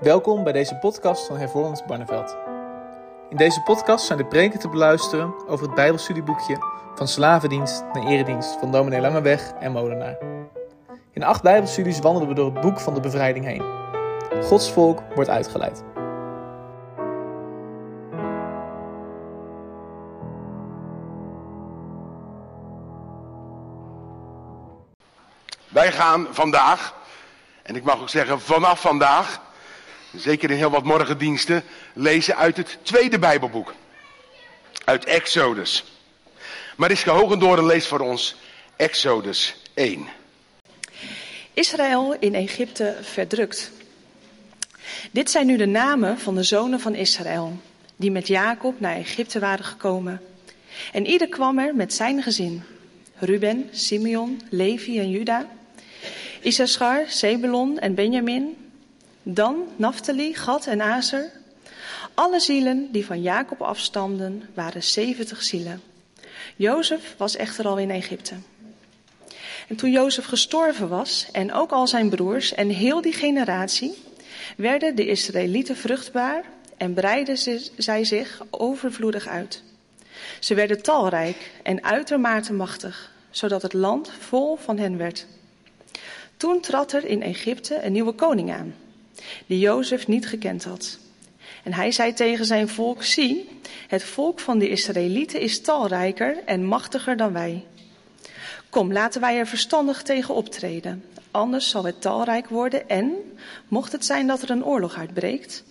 Welkom bij deze podcast van Hervormd Barneveld. In deze podcast zijn de preken te beluisteren over het Bijbelstudieboekje Van Slavendienst naar Eredienst van dominee Langeweg en Molenaar. In acht Bijbelstudies wandelen we door het boek van de bevrijding heen. Gods volk wordt uitgeleid. Wij gaan vandaag, en ik mag ook zeggen vanaf vandaag, zeker in heel wat morgendiensten, lezen uit het tweede Bijbelboek. Uit Exodus. Mariska Hogendoren leest voor ons Exodus 1. Israël in Egypte verdrukt. Dit zijn nu de namen van de zonen van Israël, die met Jacob naar Egypte waren gekomen. En ieder kwam er met zijn gezin. Ruben, Simeon, Levi en Juda. Issachar, Zebulon en Benjamin. Dan Naphtali, Gad en Azer. Alle zielen die van Jacob afstamden waren zeventig zielen. Jozef was echter al in Egypte. En toen Jozef gestorven was, en ook al zijn broers en heel die generatie, werden de Israëlieten vruchtbaar en breidden zij zich overvloedig uit. Ze werden talrijk en uitermate machtig, zodat het land vol van hen werd. Toen trad er in Egypte een nieuwe koning aan, die Jozef niet gekend had. En hij zei tegen zijn volk: Zie, het volk van de Israëlieten is talrijker en machtiger dan wij. Kom, laten wij er verstandig tegen optreden. Anders zal het talrijk worden en, mocht het zijn dat er een oorlog uitbreekt,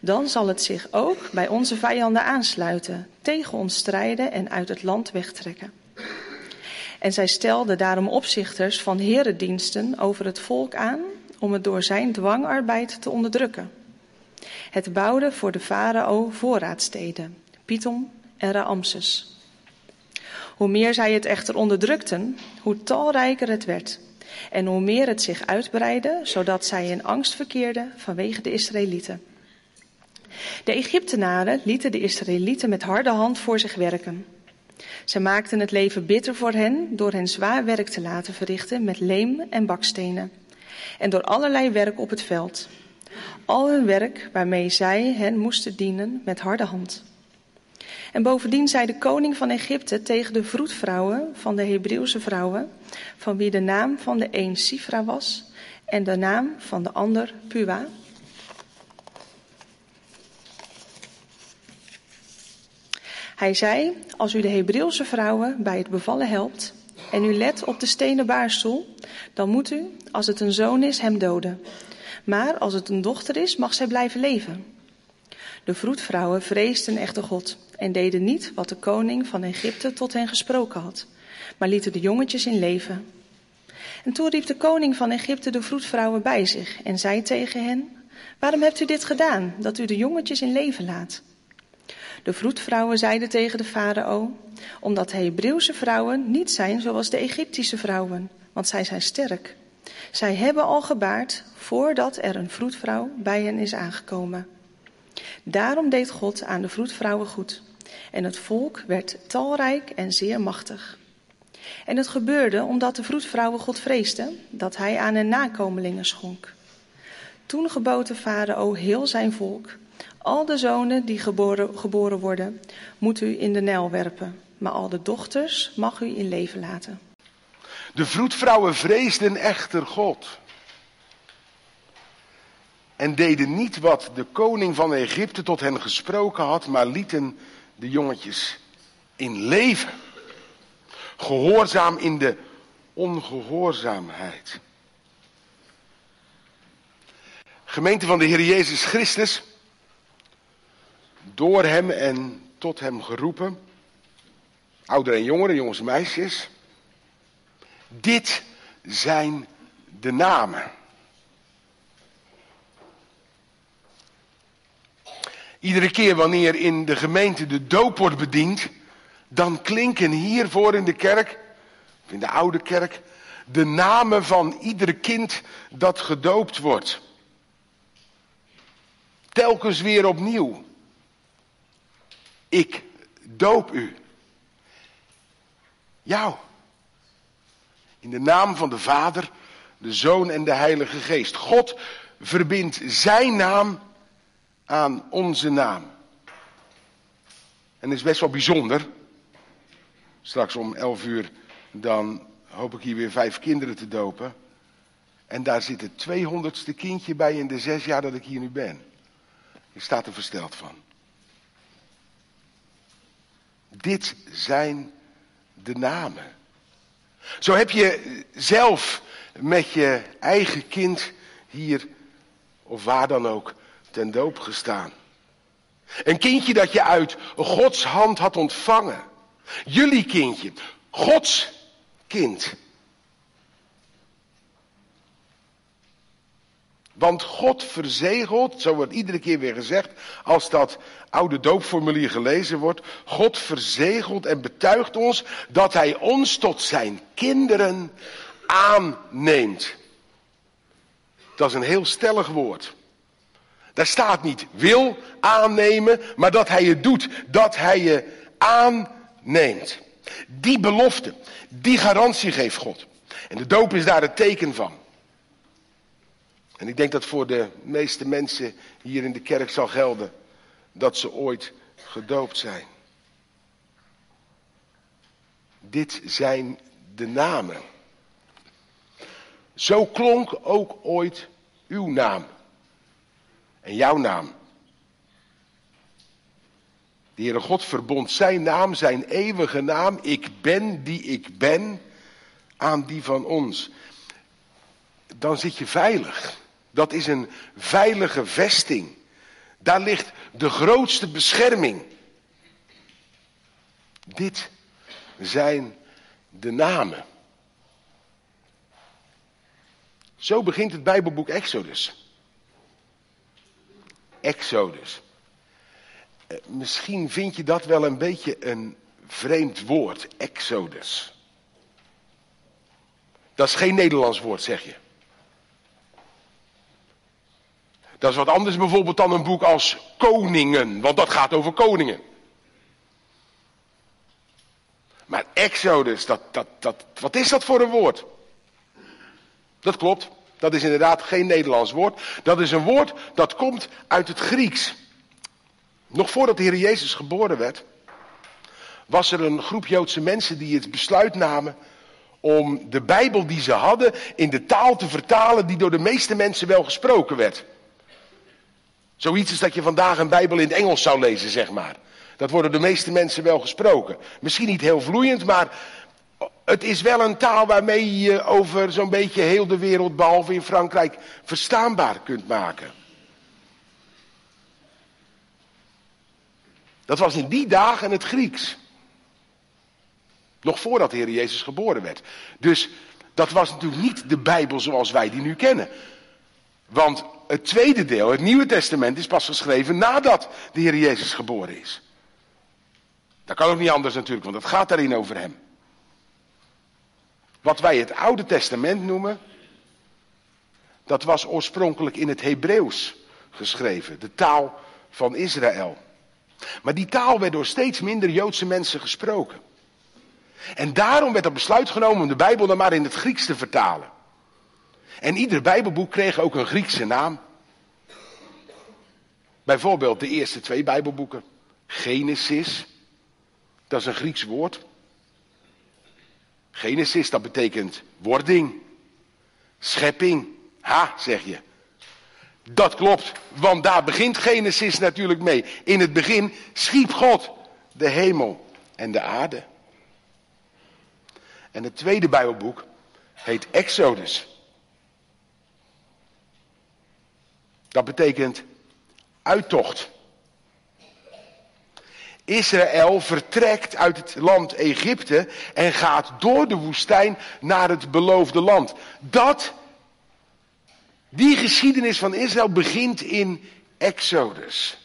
dan zal het zich ook bij onze vijanden aansluiten, tegen ons strijden en uit het land wegtrekken. En zij stelde daarom opzichters van herendiensten over het volk aan om het door zijn dwangarbeid te onderdrukken. Het bouwde voor de farao voorraadsteden, Python en Raamses. Hoe meer zij het echter onderdrukten, hoe talrijker het werd. En hoe meer het zich uitbreidde, zodat zij in angst verkeerden vanwege de Israëlieten. De Egyptenaren lieten de Israëlieten met harde hand voor zich werken. Zij maakten het leven bitter voor hen door hen zwaar werk te laten verrichten met leem en bakstenen. En door allerlei werk op het veld. Al hun werk waarmee zij hen moesten dienen met harde hand. En bovendien zei de koning van Egypte tegen de vroedvrouwen van de Hebreeuwse vrouwen, van wie de naam van de een Sifra was en de naam van de ander Pua. Hij zei, als u de Hebreeuwse vrouwen bij het bevallen helpt en u let op de stenen baarstoel, dan moet u, als het een zoon is, hem doden. Maar als het een dochter is, mag zij blijven leven. De vroedvrouwen vreesden echter God en deden niet wat de koning van Egypte tot hen gesproken had, maar lieten de jongetjes in leven. En toen riep de koning van Egypte de vroedvrouwen bij zich en zei tegen hen, waarom hebt u dit gedaan, dat u de jongetjes in leven laat? De vroedvrouwen zeiden tegen de farao, omdat Hebreeuwse vrouwen niet zijn zoals de Egyptische vrouwen, want zij zijn sterk. Zij hebben al gebaard voordat er een vroedvrouw bij hen is aangekomen. Daarom deed God aan de vroedvrouwen goed. En het volk werd talrijk en zeer machtig. En het gebeurde omdat de vroedvrouwen God vreesden, dat hij aan hen nakomelingen schonk. Toen gebood de farao heel zijn volk, al de zonen die geboren, geboren worden, moet u in de Nijl werpen, maar al de dochters mag u in leven laten. De vroedvrouwen vreesden echter God. En deden niet wat de koning van Egypte tot hen gesproken had, maar lieten de jongetjes in leven. Gehoorzaam in de ongehoorzaamheid. Gemeente van de Heer Jezus Christus, door hem en tot hem geroepen, ouderen en jongeren, jongens en meisjes. Dit zijn de namen. Iedere keer wanneer in de gemeente de doop wordt bediend, dan klinken hiervoor in de kerk, of in de oude kerk, de namen van ieder kind dat gedoopt wordt. Telkens weer opnieuw. Ik doop u. Jou. In de naam van de Vader, de Zoon en de Heilige Geest. God verbindt zijn naam aan onze naam. En dat is best wel bijzonder. Straks om elf uur dan hoop ik hier weer vijf kinderen te dopen. En daar zit het tweehonderdste kindje bij in de zes jaar dat ik hier nu ben. Ik sta er versteld van. Dit zijn de namen. Zo heb je zelf met je eigen kind hier of waar dan ook ten doop gestaan. Een kindje dat je uit Gods hand had ontvangen. Jullie kindje, Gods kind. Want God verzegelt, zo wordt iedere keer weer gezegd, als dat oude doopformulier gelezen wordt, God verzegelt en betuigt ons dat Hij ons tot zijn kinderen aanneemt. Dat is een heel stellig woord. Daar staat niet wil aannemen, maar dat Hij het doet, dat Hij je aanneemt. Die belofte, die garantie geeft God. En de doop is daar het teken van. En ik denk dat voor de meeste mensen hier in de kerk zal gelden dat ze ooit gedoopt zijn. Dit zijn de namen. Zo klonk ook ooit uw naam. En jouw naam. De Heere God verbond zijn naam, zijn eeuwige naam, ik ben die ik ben, aan die van ons. Dan zit je veilig. Dat is een veilige vesting. Daar ligt de grootste bescherming. Dit zijn de namen. Zo begint het Bijbelboek Exodus. Exodus. Eh, misschien vind je dat wel een beetje een vreemd woord, Exodus. Dat is geen Nederlands woord, zeg je. Dat is wat anders bijvoorbeeld dan een boek als Koningen, want dat gaat over koningen. Maar Exodus, dat, dat, dat, wat is dat voor een woord? Dat klopt, dat is inderdaad geen Nederlands woord. Dat is een woord dat komt uit het Grieks. Nog voordat de Heer Jezus geboren werd, was er een groep Joodse mensen die het besluit namen om de Bijbel die ze hadden in de taal te vertalen die door de meeste mensen wel gesproken werd. Zoiets is dat je vandaag een Bijbel in het Engels zou lezen, zeg maar. Dat worden de meeste mensen wel gesproken. Misschien niet heel vloeiend, maar het is wel een taal waarmee je over zo'n beetje heel de wereld, behalve in Frankrijk, verstaanbaar kunt maken. Dat was in die dagen het Grieks. Nog voordat de Heer Jezus geboren werd. Dus dat was natuurlijk niet de Bijbel zoals wij die nu kennen. Want het tweede deel, het Nieuwe Testament, is pas geschreven nadat de Heer Jezus geboren is. Dat kan ook niet anders natuurlijk, want het gaat daarin over hem. Wat wij het Oude Testament noemen, dat was oorspronkelijk in het Hebreeuws geschreven, de taal van Israël. Maar die taal werd door steeds minder Joodse mensen gesproken. En daarom werd er besluit genomen om de Bijbel dan maar in het Grieks te vertalen. En ieder Bijbelboek kreeg ook een Griekse naam. Bijvoorbeeld de eerste twee Bijbelboeken. Genesis, dat is een Grieks woord. Genesis, dat betekent wording, schepping. Ha, zeg je. Dat klopt, want daar begint Genesis natuurlijk mee. In het begin schiep God de hemel en de aarde. En het tweede Bijbelboek heet Exodus. Dat betekent uittocht. Israël vertrekt uit het land Egypte en gaat door de woestijn naar het beloofde land. Dat, die geschiedenis van Israël begint in Exodus.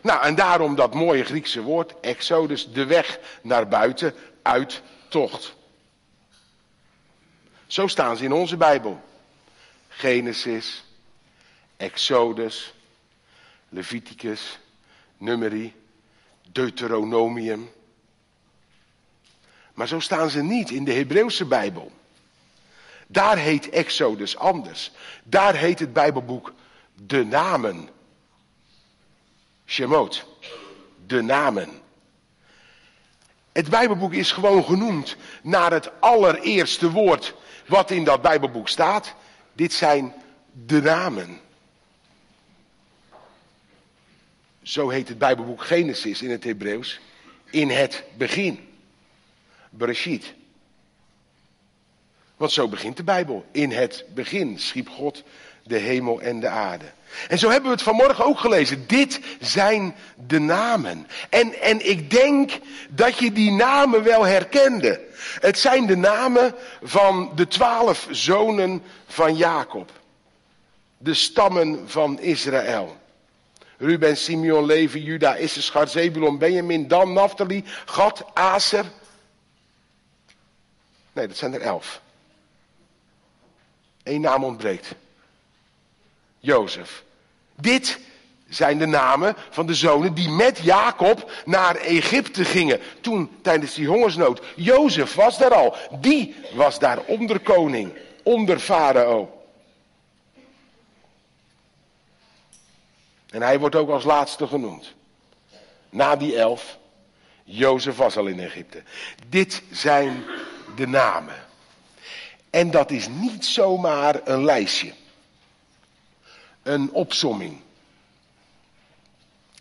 Nou, en daarom dat mooie Griekse woord, Exodus, de weg naar buiten, uittocht. Zo staan ze in onze Bijbel. Genesis, Exodus, Leviticus, Numeri, Deuteronomium. Maar zo staan ze niet in de Hebreeuwse Bijbel. Daar heet Exodus anders. Daar heet het Bijbelboek de namen. Shemot, de namen. Het Bijbelboek is gewoon genoemd naar het allereerste woord wat in dat Bijbelboek staat. Dit zijn de namen. Zo heet het Bijbelboek Genesis in het Hebreeuws. In het begin. Bereshit. Want zo begint de Bijbel. In het begin schiep God de hemel en de aarde. En zo hebben we het vanmorgen ook gelezen. Dit zijn de namen. En, en ik denk dat je die namen wel herkende. Het zijn de namen van de twaalf zonen van Jacob. De stammen van Israël. Ruben, Simeon, Levi, Juda, Issachar, Zebulon, Benjamin, Dan, Naphtali, Gad, Aser. Nee, dat zijn er elf. Eén naam ontbreekt. Jozef. Dit zijn de namen van de zonen die met Jacob naar Egypte gingen. Toen tijdens die hongersnood. Jozef was daar al. Die was daar onderkoning. Onder Farao. En hij wordt ook als laatste genoemd. Na die elf. Jozef was al in Egypte. Dit zijn de namen. En dat is niet zomaar een lijstje. Een opsomming.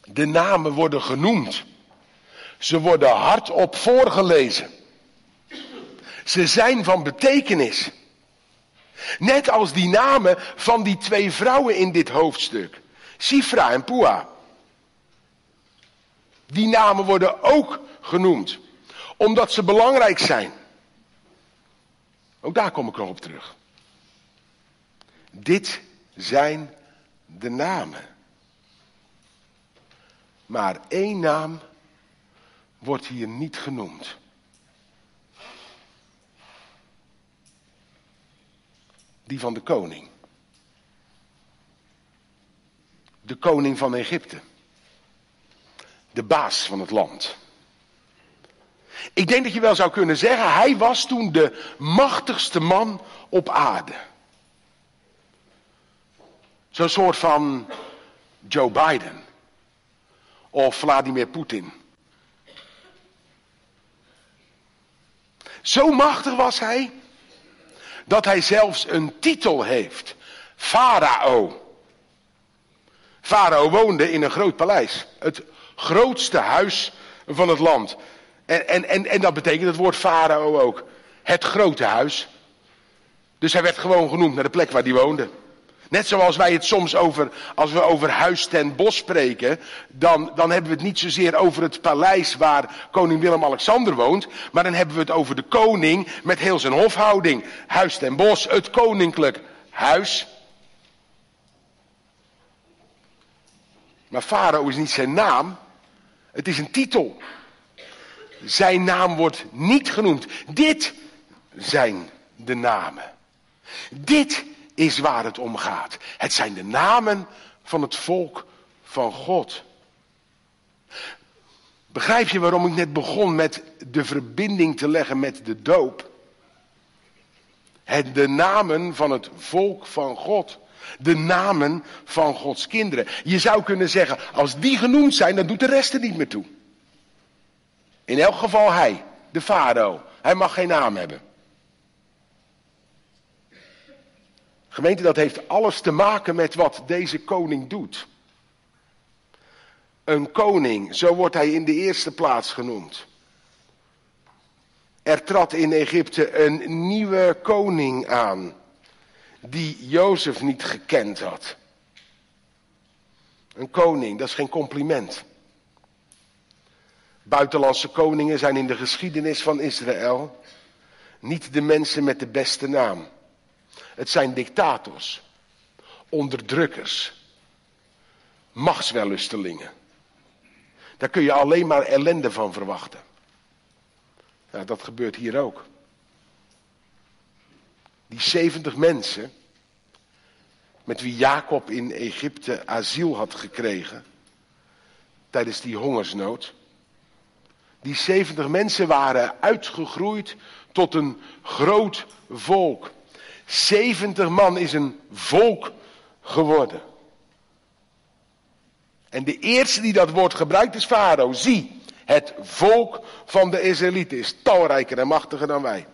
De namen worden genoemd. Ze worden hardop voorgelezen. Ze zijn van betekenis. Net als die namen van die twee vrouwen in dit hoofdstuk. Sifra en Pua. Die namen worden ook genoemd. Omdat ze belangrijk zijn. Ook daar kom ik nog op terug. Dit zijn de namen. Maar één naam wordt hier niet genoemd. Die van de koning. De koning van Egypte. De baas van het land. Ik denk dat je wel zou kunnen zeggen, hij was toen de machtigste man op aarde. Zo'n soort van Joe Biden of Vladimir Poetin. Zo machtig was hij dat hij zelfs een titel heeft. Farao. Farao woonde in een groot paleis. Het grootste huis van het land. En, en, en, en dat betekent het woord farao ook. Het grote huis. Dus hij werd gewoon genoemd naar de plek waar hij woonde. Net zoals wij het soms over, als we over Huis ten Bos spreken, dan, dan hebben we het niet zozeer over het paleis waar koning Willem-Alexander woont, maar dan hebben we het over de koning met heel zijn hofhouding. Huis ten Bos, het koninklijk huis. Maar Farao is niet zijn naam, het is een titel. Zijn naam wordt niet genoemd. Dit zijn de namen. Dit is waar het om gaat. Het zijn de namen van het volk van God. Begrijp je waarom ik net begon met de verbinding te leggen met de doop? Het, de namen van het volk van God. De namen van Gods kinderen. Je zou kunnen zeggen, als die genoemd zijn, dan doet de rest er niet meer toe. In elk geval hij, de farao. Hij mag geen naam hebben. Gemeente, dat heeft alles te maken met wat deze koning doet. Een koning, zo wordt hij in de eerste plaats genoemd. Er trad in Egypte een nieuwe koning aan, die Jozef niet gekend had. Een koning, dat is geen compliment. Buitenlandse koningen zijn in de geschiedenis van Israël niet de mensen met de beste naam. Het zijn dictators, onderdrukkers, machtswellustelingen. Daar kun je alleen maar ellende van verwachten. Dat gebeurt hier ook. Die 70 mensen met wie Jacob in Egypte asiel had gekregen tijdens die hongersnood. Die 70 mensen waren uitgegroeid tot een groot volk. 70 man is een volk geworden. En de eerste die dat woord gebruikt is Farao. Zie, het volk van de Israëlieten is talrijker en machtiger dan wij.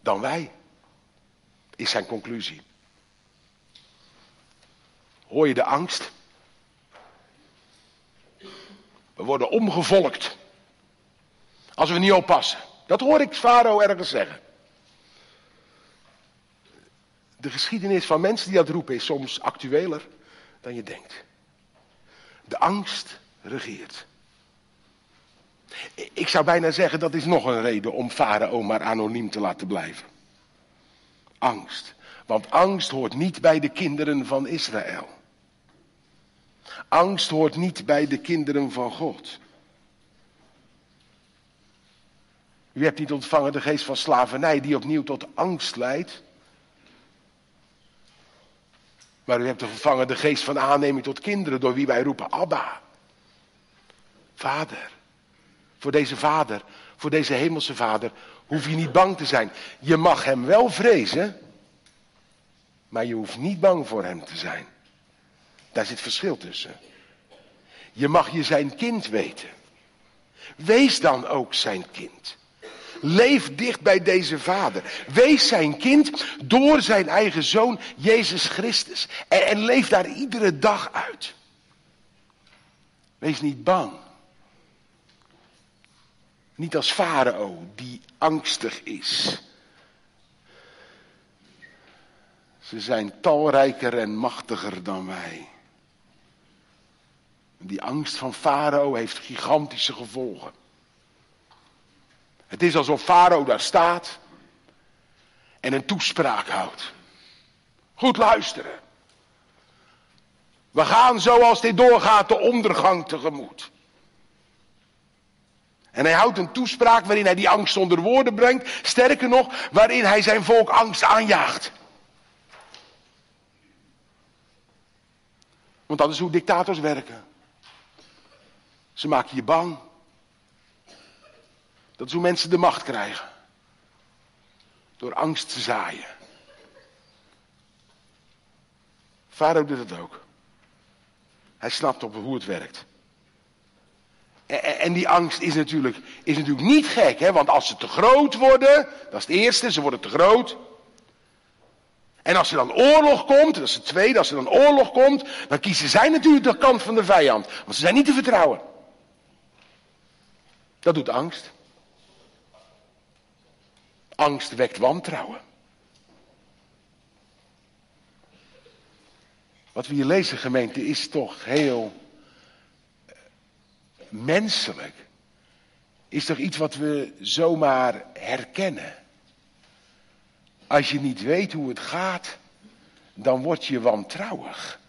Dan wij, is zijn conclusie. Hoor je de angst? We worden omgevolkt. Als we niet oppassen. Dat hoor ik Farao ergens zeggen. De geschiedenis van mensen die dat roepen is soms actueler dan je denkt. De angst regeert. Ik zou bijna zeggen dat is nog een reden om Farao maar anoniem te laten blijven. Angst. Want angst hoort niet bij de kinderen van Israël. Angst hoort niet bij de kinderen van God. U hebt niet ontvangen de geest van slavernij die opnieuw tot angst leidt. Maar u hebt ontvangen de geest van aanneming tot kinderen door wie wij roepen Abba. Vader. Voor deze vader, voor deze hemelse vader, hoef je niet bang te zijn. Je mag hem wel vrezen, maar je hoeft niet bang voor hem te zijn. Daar zit verschil tussen. Je mag je zijn kind weten. Wees dan ook zijn kind. Leef dicht bij deze vader. Wees zijn kind door zijn eigen zoon Jezus Christus. En, en leef daar iedere dag uit. Wees niet bang. Niet als farao die angstig is. Ze zijn talrijker en machtiger dan wij. Die angst van Farao heeft gigantische gevolgen. Het is alsof Farao daar staat en een toespraak houdt. Goed luisteren. We gaan zoals dit doorgaat de ondergang tegemoet. En hij houdt een toespraak waarin hij die angst onder woorden brengt. Sterker nog, waarin hij zijn volk angst aanjaagt. Want dat is hoe dictators werken. Ze maken je bang. Dat is hoe mensen de macht krijgen. Door angst te zaaien. Farao doet het ook. Hij snapt op hoe het werkt. En die angst is natuurlijk, is natuurlijk niet gek, hè? want als ze te groot worden, dat is het eerste, ze worden te groot. En als er dan oorlog komt, dat is het tweede, als er dan oorlog komt, dan kiezen zij natuurlijk de kant van de vijand. Want ze zijn niet te vertrouwen. Dat doet angst. Angst wekt wantrouwen. Wat we hier lezen, gemeente, is toch heel menselijk. Is toch iets wat we zomaar herkennen. Als je niet weet hoe het gaat, dan word je wantrouwig.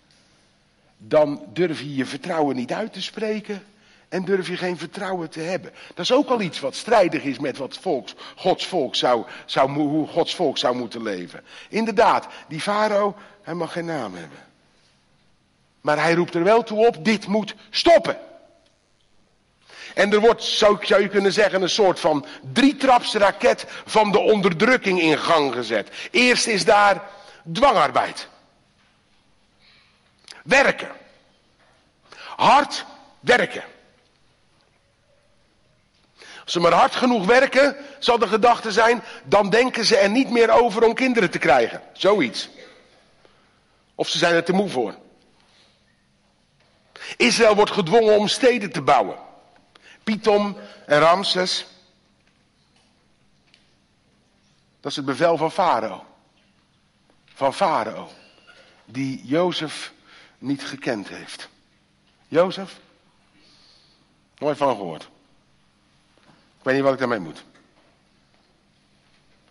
Dan durf je je vertrouwen niet uit te spreken en durf je geen vertrouwen te hebben. Dat is ook al iets wat strijdig is met wat volks, Gods volk zou, zou, hoe Gods volk zou moeten leven. Inderdaad, die farao, hij mag geen naam hebben. Maar hij roept er wel toe op, dit moet stoppen. En er wordt, zou, zou je kunnen zeggen, een soort van drietrapsraket van de onderdrukking in gang gezet. Eerst is daar dwangarbeid. Werken. Hard werken. Als ze maar hard genoeg werken, zal de gedachte zijn, dan denken ze er niet meer over om kinderen te krijgen. Zoiets. Of ze zijn er te moe voor. Israël wordt gedwongen om steden te bouwen. Pithom en Ramses. Dat is het bevel van Farao. Van Farao. Die Jozef niet gekend heeft. Jozef? Nooit van gehoord. Ik weet niet wat ik daarmee moet.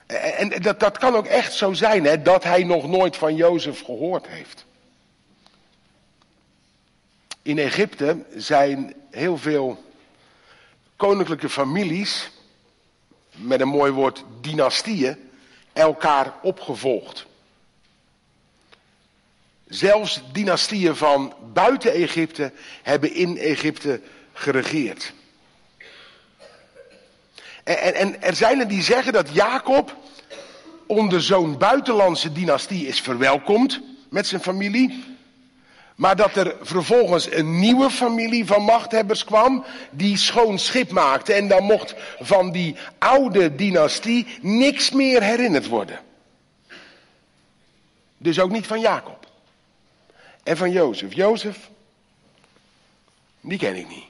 En dat, dat kan ook echt zo zijn, hè, dat hij nog nooit van Jozef gehoord heeft. In Egypte zijn heel veel koninklijke families, met een mooi woord dynastieën, elkaar opgevolgd. Zelfs dynastieën van buiten Egypte hebben in Egypte geregeerd. En, en er zijn er die zeggen dat Jacob onder zo'n buitenlandse dynastie is verwelkomd met zijn familie. Maar dat er vervolgens een nieuwe familie van machthebbers kwam, die schoon schip maakte. En dan mocht van die oude dynastie niks meer herinnerd worden. Dus ook niet van Jacob. En van Jozef. Jozef, die ken ik niet.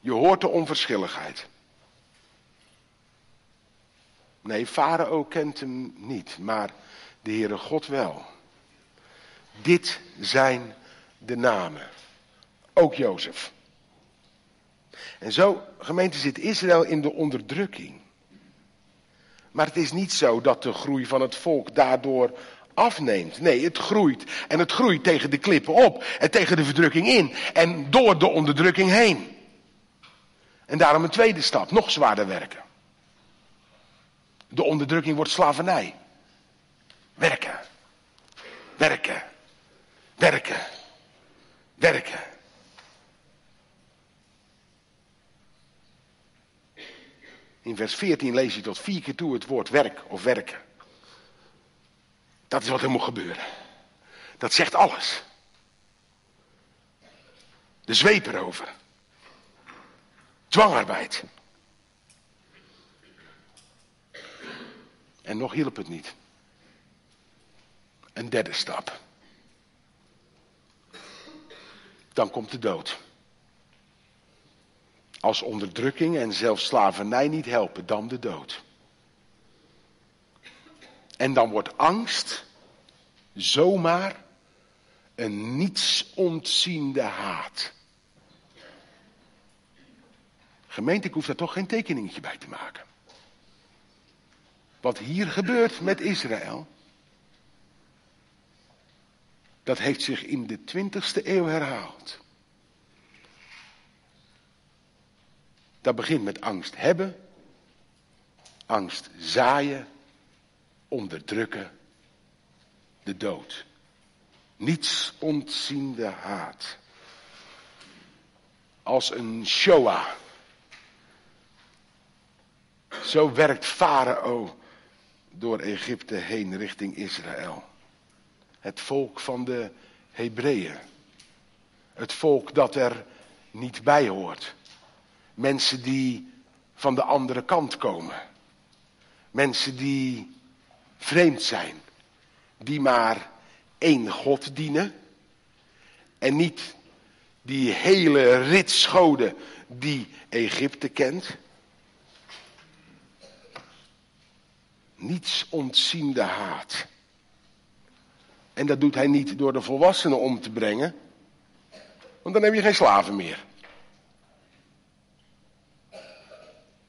Je hoort de onverschilligheid. Nee, Farao kent hem niet, maar de Heere God wel. Dit zijn de namen. Ook Jozef. En zo, gemeente, zit Israël in de onderdrukking. Maar het is niet zo dat de groei van het volk daardoor afneemt. Nee, het groeit. En het groeit tegen de klippen op. En tegen de verdrukking in. En door de onderdrukking heen. En daarom een tweede stap. Nog zwaarder werken. De onderdrukking wordt slavernij. Werken. Werken. Werken. Werken. In vers 14 lees je tot vier keer toe het woord werk of werken. Dat is wat er moet gebeuren. Dat zegt alles. De zweep erover. Dwangarbeid. En nog hielp het niet. Een derde stap. Dan komt de dood. Als onderdrukking en zelfs slavernij niet helpen, dan de dood. En dan wordt angst zomaar een niets ontziende haat. Gemeente, ik hoef daar toch geen tekeningetje bij te maken. Wat hier gebeurt met Israël, dat heeft zich in de 20ste eeuw herhaald. Dat begint met angst hebben, angst zaaien, onderdrukken, de dood. Niets ontziende haat. Als een Shoah. Zo werkt Farao door Egypte heen richting Israël. Het volk van de Hebreeën. Het volk dat er niet bij hoort. Mensen die van de andere kant komen. Mensen die vreemd zijn. Die maar één God dienen. En niet die hele rits die Egypte kent. Niets ontziende haat. En dat doet hij niet door de volwassenen om te brengen. Want dan heb je geen slaven meer.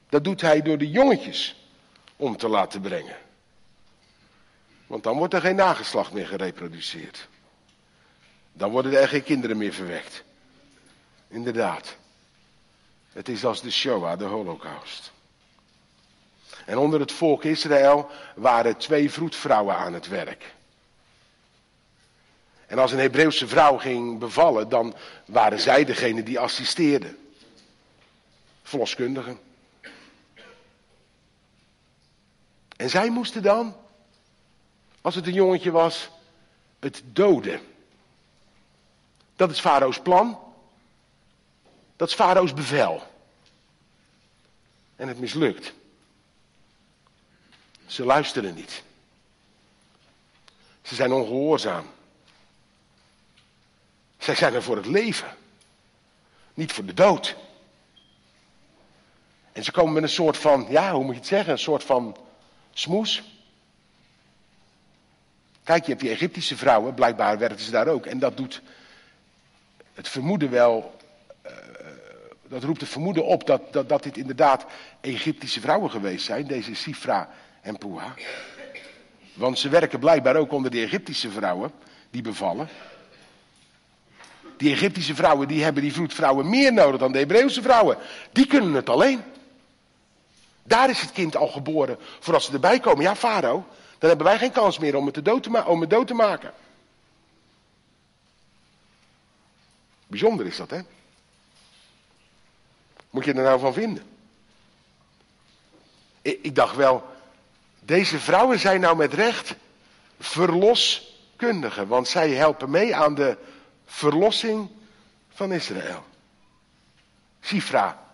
Dat doet hij door de jongetjes om te laten brengen. Want dan wordt er geen nageslacht meer gereproduceerd. Dan worden er geen kinderen meer verwekt. Inderdaad. Het is als de Shoah, de Holocaust. En onder het volk Israël waren twee vroedvrouwen aan het werk. En als een Hebreeuwse vrouw ging bevallen, dan waren zij degene die assisteerden. Verloskundigen. En zij moesten dan, als het een jongetje was, het doden. Dat is Farao's plan. Dat is Farao's bevel. En het mislukt. Ze luisteren niet. Ze zijn ongehoorzaam. Zij zijn er voor het leven. Niet voor de dood. En ze komen met een soort van, ja, hoe moet je het zeggen? Een soort van smoes. Kijk, je hebt die Egyptische vrouwen, blijkbaar werkten ze daar ook. En dat doet het vermoeden wel, uh, dat roept het vermoeden op dat, dat, dat dit inderdaad Egyptische vrouwen geweest zijn, deze Sifra en Puha. Want ze werken blijkbaar ook onder de Egyptische vrouwen die bevallen. Die Egyptische vrouwen die hebben die vroedvrouwen meer nodig dan de Hebreeuwse vrouwen. Die kunnen het alleen. Daar is het kind al geboren voor als ze erbij komen. Ja, Farao, dan hebben wij geen kans meer om het, dood te, om het dood te maken. Bijzonder is dat, hè? Moet je er nou van vinden? Ik, dacht wel, deze vrouwen zijn nou met recht verlos kundigen, want zij helpen mee aan de verlossing van Israël. Sifra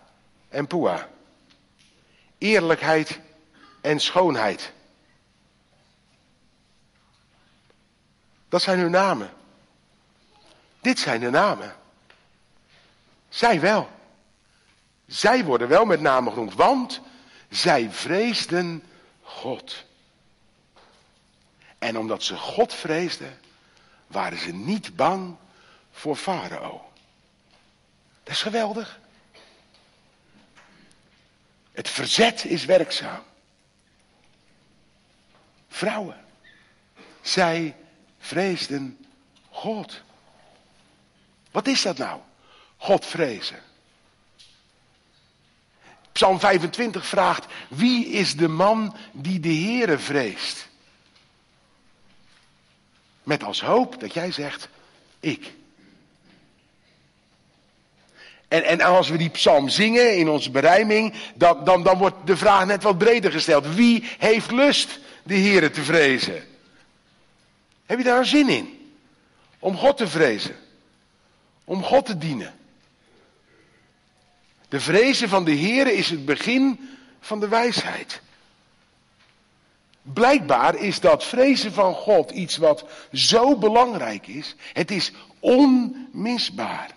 en Pua. Eerlijkheid en schoonheid. Dat zijn hun namen. Dit zijn de namen. Zij wel. Zij worden wel met name genoemd, want zij vreesden God. En omdat ze God vreesden, waren ze niet bang voor Farao. Dat is geweldig. Het verzet is werkzaam. Vrouwen, zij vreesden God. Wat is dat nou? God vrezen. Psalm 25 vraagt, wie is de man die de Heere vreest? Met als hoop dat jij zegt, ik. En, en als we die psalm zingen in onze berijming, dan, dan, dan wordt de vraag net wat breder gesteld. Wie heeft lust de Heere te vrezen? Heb je daar zin in? Om God te vrezen. Om God te dienen. De vrezen van de Heere is het begin van de wijsheid. Blijkbaar is dat vrezen van God iets wat zo belangrijk is. Het is onmisbaar.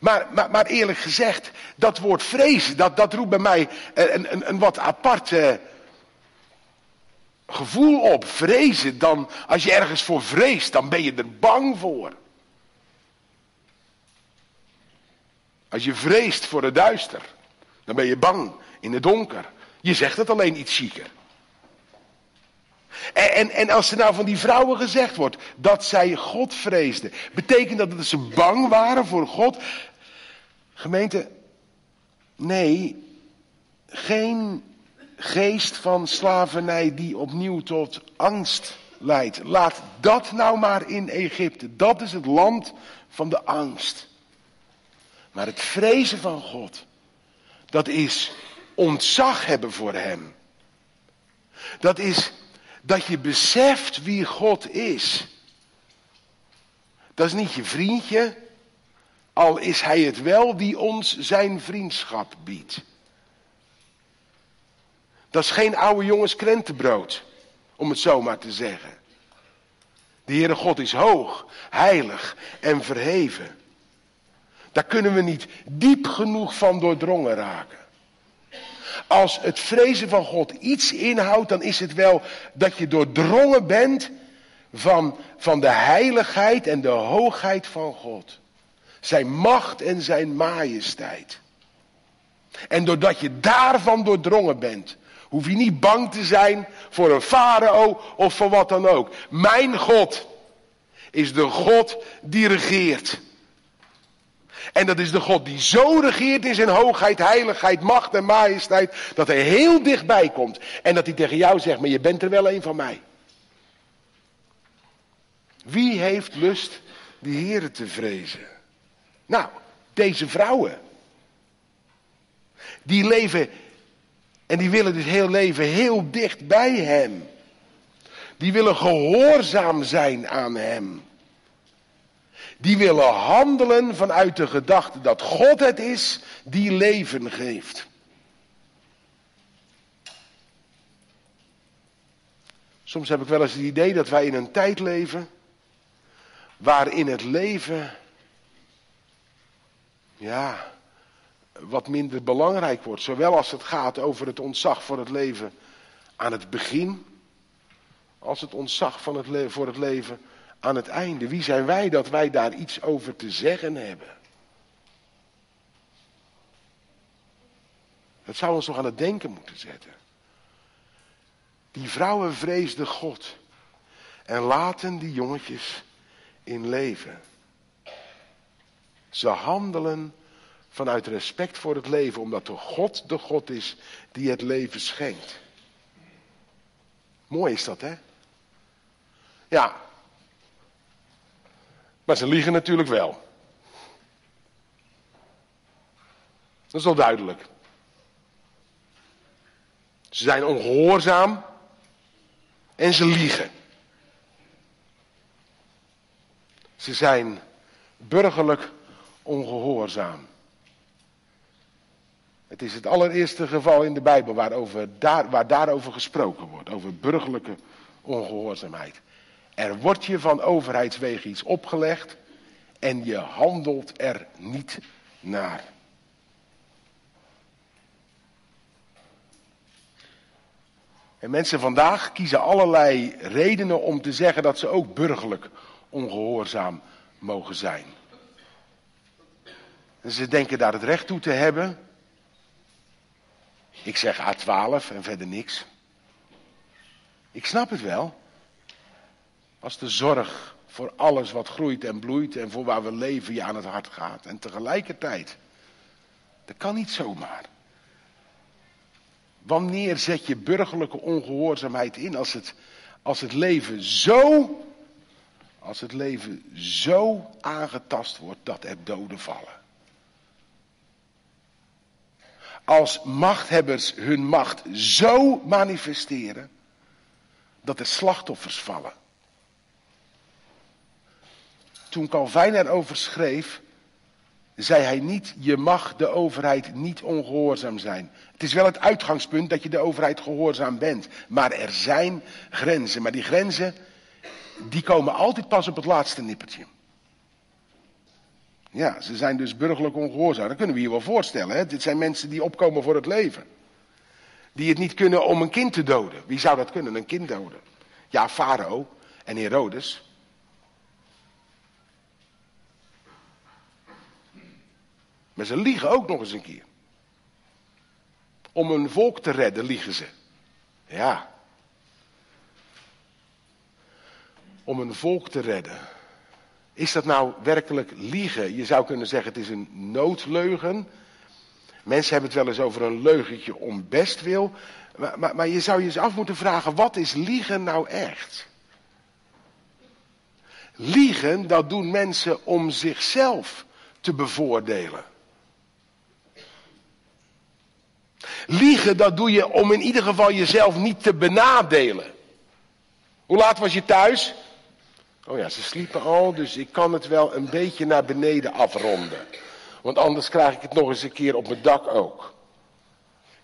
Maar, maar, maar eerlijk gezegd, dat woord vrezen, dat, dat roept bij mij een, een, een wat apart gevoel op. Vrezen, dan, als je ergens voor vreest, dan ben je er bang voor. Als je vreest voor het duister, dan ben je bang in het donker. Je zegt het alleen iets zieker. En, en, en, als er nou van die vrouwen gezegd wordt dat zij God vreesden, betekent dat dat ze bang waren voor God? Gemeente, nee, geen geest van slavernij die opnieuw tot angst leidt. Laat dat nou maar in Egypte. Dat is het land van de angst. Maar het vrezen van God, dat is ontzag hebben voor Hem. Dat is dat je beseft wie God is. Dat is niet je vriendje, al is Hij het wel die ons zijn vriendschap biedt. Dat is geen oude jongens krentenbrood, om het zo maar te zeggen. De Heere God is hoog, heilig en verheven. Daar kunnen we niet diep genoeg van doordrongen raken. Als het vrezen van God iets inhoudt, dan is het wel dat je doordrongen bent van, van de heiligheid en de hoogheid van God. Zijn macht en zijn majesteit. En doordat je daarvan doordrongen bent, hoef je niet bang te zijn voor een farao of voor wat dan ook. Mijn God is de God die regeert. En dat is de God die zo regeert in zijn hoogheid, heiligheid, macht en majesteit, dat hij heel dichtbij komt. En dat hij tegen jou zegt, maar je bent er wel een van mij. Wie heeft lust de Heeren te vrezen? Nou, deze vrouwen. Die leven en die willen dus heel leven heel dicht bij Hem. Die willen gehoorzaam zijn aan Hem. Die willen handelen vanuit de gedachte dat God het is die leven geeft. Soms heb ik wel eens het idee dat wij in een tijd leven waarin het leven, ja, wat minder belangrijk wordt. Zowel als het gaat over het ontzag voor het leven aan het begin, als het ontzag van het voor het leven aan het einde. Wie zijn wij dat wij daar iets over te zeggen hebben? Dat zou ons nog aan het denken moeten zetten. Die vrouwen vreesden God en laten die jongetjes in leven. Ze handelen vanuit respect voor het leven, omdat de God de God is die het leven schenkt. Mooi is dat, hè? Ja, maar ze liegen natuurlijk wel. Dat is wel duidelijk. Ze zijn ongehoorzaam en ze liegen. Ze zijn burgerlijk ongehoorzaam. Het is het allereerste geval in de Bijbel daar, waar daarover gesproken wordt, over burgerlijke ongehoorzaamheid. Er wordt je van overheidswegen iets opgelegd en je handelt er niet naar. En mensen vandaag kiezen allerlei redenen om te zeggen dat ze ook burgerlijk ongehoorzaam mogen zijn. Ze denken daar het recht toe te hebben. Ik zeg A12 en verder niks. Ik snap het wel. Als de zorg voor alles wat groeit en bloeit en voor waar we leven je aan het hart gaat. En tegelijkertijd, dat kan niet zomaar. Wanneer zet je burgerlijke ongehoorzaamheid in als het, als het leven zo, als het leven zo aangetast wordt dat er doden vallen? Als machthebbers hun macht zo manifesteren dat er slachtoffers vallen. Toen Calvijn erover schreef, zei hij niet, je mag de overheid niet ongehoorzaam zijn. Het is wel het uitgangspunt dat je de overheid gehoorzaam bent. Maar er zijn grenzen. Maar die grenzen, die komen altijd pas op het laatste nippertje. Ja, ze zijn dus burgerlijk ongehoorzaam. Dat kunnen we je wel voorstellen. Hè? Dit zijn mensen die opkomen voor het leven. Die het niet kunnen om een kind te doden. Wie zou dat kunnen, een kind doden? Ja, Farao en Herodes. Maar ze liegen ook nog eens een keer. Om een volk te redden liegen ze. Ja. Om een volk te redden. Is dat nou werkelijk liegen? Je zou kunnen zeggen het is een noodleugen. Mensen hebben het wel eens over een leugentje om bestwil. Maar, maar, maar je zou je eens af moeten vragen, wat is liegen nou echt? Liegen, dat doen mensen om zichzelf te bevoordelen. Liegen, dat doe je om in ieder geval jezelf niet te benadelen. Hoe laat was je thuis? Oh ja, ze sliepen al, dus ik kan het wel een beetje naar beneden afronden. Want anders krijg ik het nog eens een keer op mijn dak ook.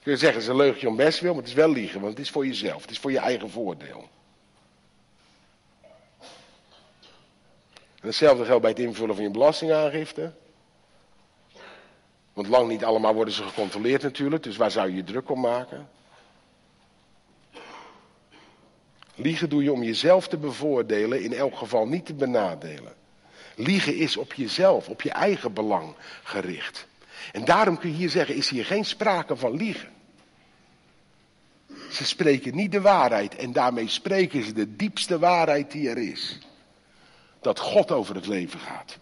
Kun je zeggen, het is een om best wil, maar het is wel liegen, want het is voor jezelf, het is voor je eigen voordeel. En hetzelfde geldt bij het invullen van je belastingaangifte. Want lang niet allemaal worden ze gecontroleerd natuurlijk, dus waar zou je je druk om maken? Liegen doe je om jezelf te bevoordelen, in elk geval niet te benadelen. Liegen is op jezelf, op je eigen belang gericht. En daarom kun je hier zeggen, is hier geen sprake van liegen. Ze spreken niet de waarheid en daarmee spreken ze de diepste waarheid die er is. Dat God over het leven gaat.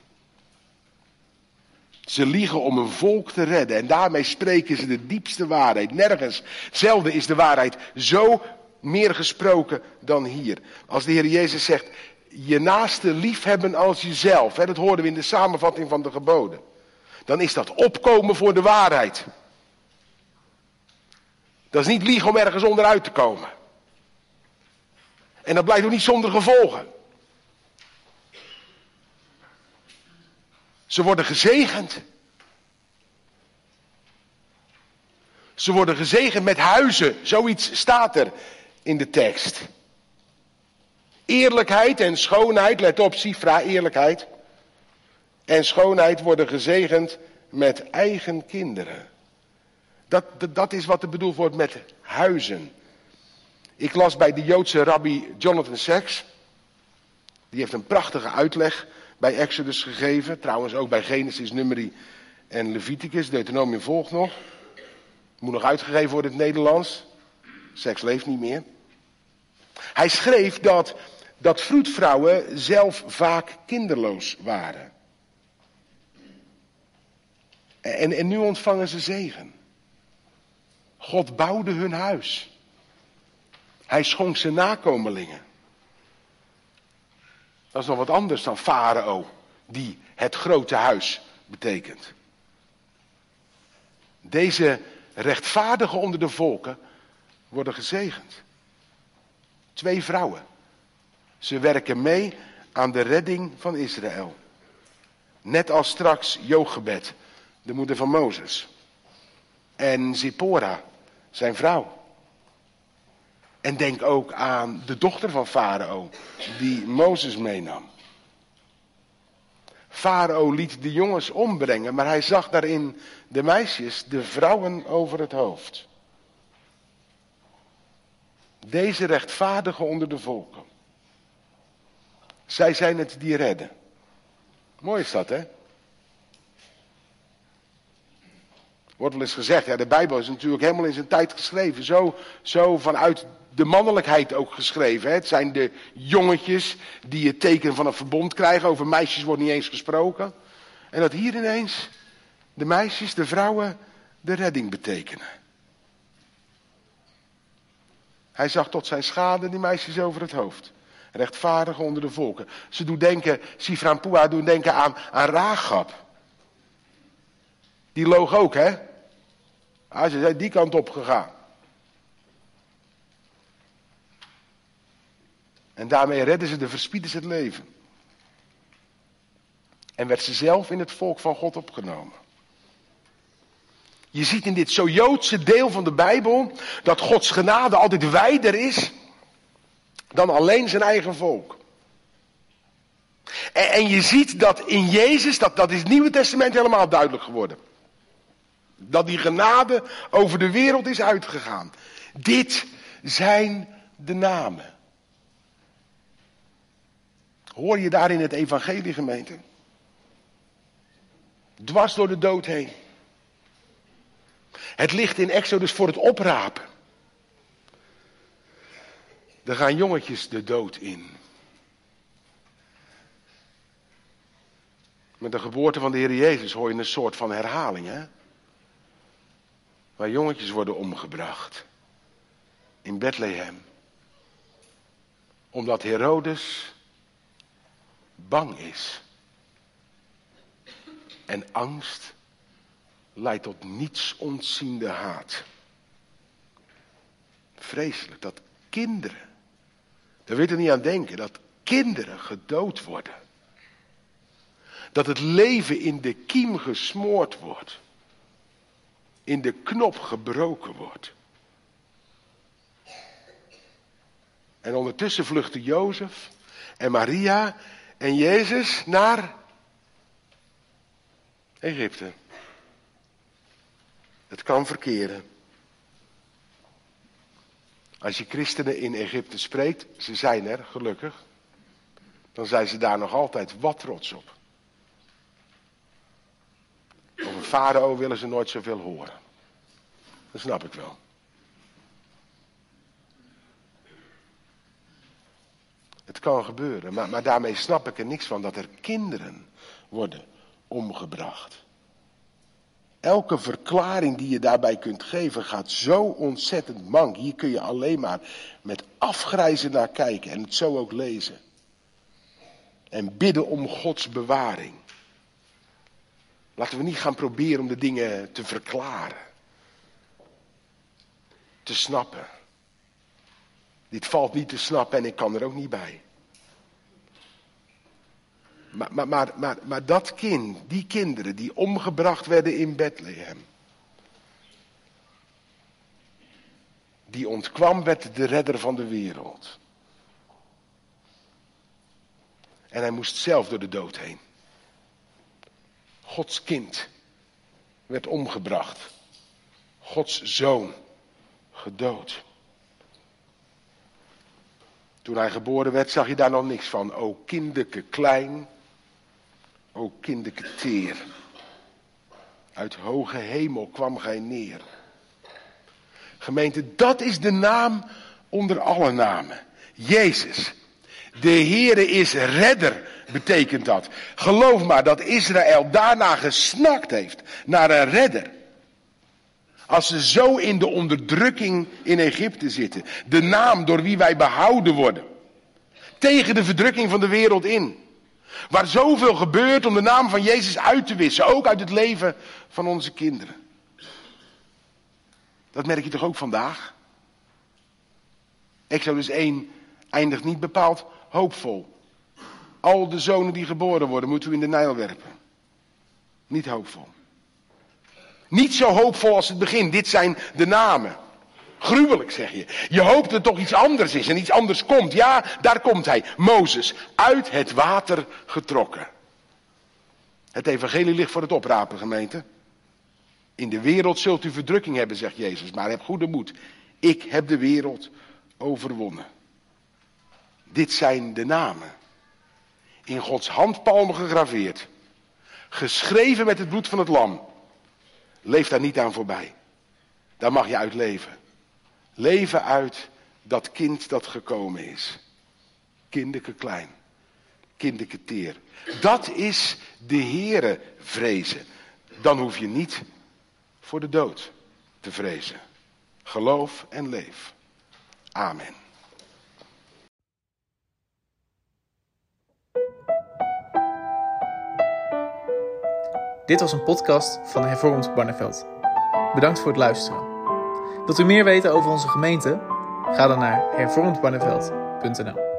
Ze liegen om een volk te redden en daarmee spreken ze de diepste waarheid. Nergens, zelden is de waarheid zo meer gesproken dan hier. Als de Heer Jezus zegt, je naaste liefhebben als jezelf. Hè, dat hoorden we in de samenvatting van de geboden. Dan is dat opkomen voor de waarheid. Dat is niet liegen om ergens onderuit te komen. En dat blijft ook niet zonder gevolgen. Ze worden gezegend. Ze worden gezegend met huizen. Zoiets staat er in de tekst. Eerlijkheid en schoonheid, let op, Sifra, eerlijkheid. En schoonheid worden gezegend met eigen kinderen. Dat, dat, is wat er bedoeld wordt met huizen. Ik las bij de Joodse rabbi Jonathan Sachs. Die heeft een prachtige uitleg bij Exodus gegeven. Trouwens ook bij Genesis, Numeri en Leviticus. Deuteronomium volgt nog. Moet nog uitgegeven worden in het Nederlands. Seks leeft niet meer. Hij schreef dat, dat vroedvrouwen zelf vaak kinderloos waren. En, en nu ontvangen ze zegen. God bouwde hun huis. Hij schonk ze nakomelingen. Dat is nog wat anders dan Farao, die het grote huis betekent. Deze rechtvaardigen onder de volken worden gezegend. Twee vrouwen. Ze werken mee aan de redding van Israël. Net als straks Jochebed, de moeder van Mozes. En Zippora, zijn vrouw. En denk ook aan de dochter van Farao, die Mozes meenam. Farao liet de jongens ombrengen, maar hij zag daarin de meisjes, de vrouwen over het hoofd. Deze rechtvaardigen onder de volken. Zij zijn het die redden. Mooi is dat, hè? Wordt wel eens gezegd, ja, de Bijbel is natuurlijk helemaal in zijn tijd geschreven. Zo, zo vanuit de mannelijkheid ook geschreven. Hè? Het zijn de jongetjes die het teken van een verbond krijgen. Over meisjes wordt niet eens gesproken. En dat hier ineens de meisjes, de vrouwen, de redding betekenen. Hij zag tot zijn schade die meisjes over het hoofd. Rechtvaardig onder de volken. Ze doen denken, Sifran Pua denken aan, aan. Die loog ook, hè? Ze zijn die kant op gegaan. En daarmee redden ze de verspieders het leven. En werd ze zelf in het volk van God opgenomen. Je ziet in dit zo Joodse deel van de Bijbel dat Gods genade altijd wijder is dan alleen zijn eigen volk. En, en, je ziet dat in Jezus, dat, dat is het Nieuwe Testament helemaal duidelijk geworden. Dat die genade over de wereld is uitgegaan. Dit zijn de namen. Hoor je daarin het evangelie gemeente? Dwars door de dood heen. Het ligt in Exodus voor het oprapen. Er gaan jongetjes de dood in. Met de geboorte van de Heer Jezus hoor je een soort van herhaling, hè? Waar jongetjes worden omgebracht. In Bethlehem. Omdat Herodes bang is. En angst leidt tot niets ontziende haat. Vreselijk dat kinderen, daar wil je niet aan denken, dat kinderen gedood worden. Dat het leven in de kiem gesmoord wordt. In de knop gebroken wordt. En ondertussen vluchten Jozef en Maria en Jezus naar Egypte. Het kan verkeren. Als je christenen in Egypte spreekt, ze zijn er gelukkig, dan zijn ze daar nog altijd wat trots op. Over farao willen ze nooit zoveel horen. Dat snap ik wel. Het kan gebeuren, maar, maar daarmee snap ik er niks van dat er kinderen worden omgebracht. Elke verklaring die je daarbij kunt geven gaat zo ontzettend mank. Hier kun je alleen maar met afgrijzen naar kijken en het zo ook lezen. En bidden om Gods bewaring. Laten we niet gaan proberen om de dingen te verklaren. Te snappen. Dit valt niet te snappen en ik kan er ook niet bij. Maar, maar, maar, maar, maar dat kind, die kinderen die omgebracht werden in Bethlehem. Die ontkwam werd de redder van de wereld. En hij moest zelf door de dood heen. Gods kind werd omgebracht. Gods zoon gedood. Toen hij geboren werd, zag je daar nog niks van. O kinderke klein, o kinderke teer. Uit hoge hemel kwam gij neer. Gemeente, dat is de naam onder alle namen. Jezus. De Heere is redder, betekent dat. Geloof maar dat Israël daarna gesnakt heeft naar een redder. Als ze zo in de onderdrukking in Egypte zitten. De naam door wie wij behouden worden. Tegen de verdrukking van de wereld in. Waar zoveel gebeurt om de naam van Jezus uit te wissen. Ook uit het leven van onze kinderen. Dat merk je toch ook vandaag? Exodus 1 eindigt niet bepaald hoopvol. Al de zonen die geboren worden, moeten we in de Nijl werpen. Niet hoopvol. Niet zo hoopvol als het begin. Dit zijn de namen. Gruwelijk, zeg je. Je hoopt dat toch iets anders is en iets anders komt. Ja, daar komt hij. Mozes, uit het water getrokken. Het evangelie ligt voor het oprapen, gemeente. In de wereld zult u verdrukking hebben, zegt Jezus, maar heb goede moed. Ik heb de wereld overwonnen. Dit zijn de namen. In Gods handpalmen gegraveerd. Geschreven met het bloed van het lam. Leef daar niet aan voorbij. Daar mag je uit leven. Leven uit dat kind dat gekomen is. Kinderke klein. Kinderke teer. Dat is de Here vrezen. Dan hoef je niet voor de dood te vrezen. Geloof en leef. Amen. Dit was een podcast van Hervormd Barneveld. Bedankt voor het luisteren. Wilt u meer weten over onze gemeente? Ga dan naar hervormdbarneveld.nl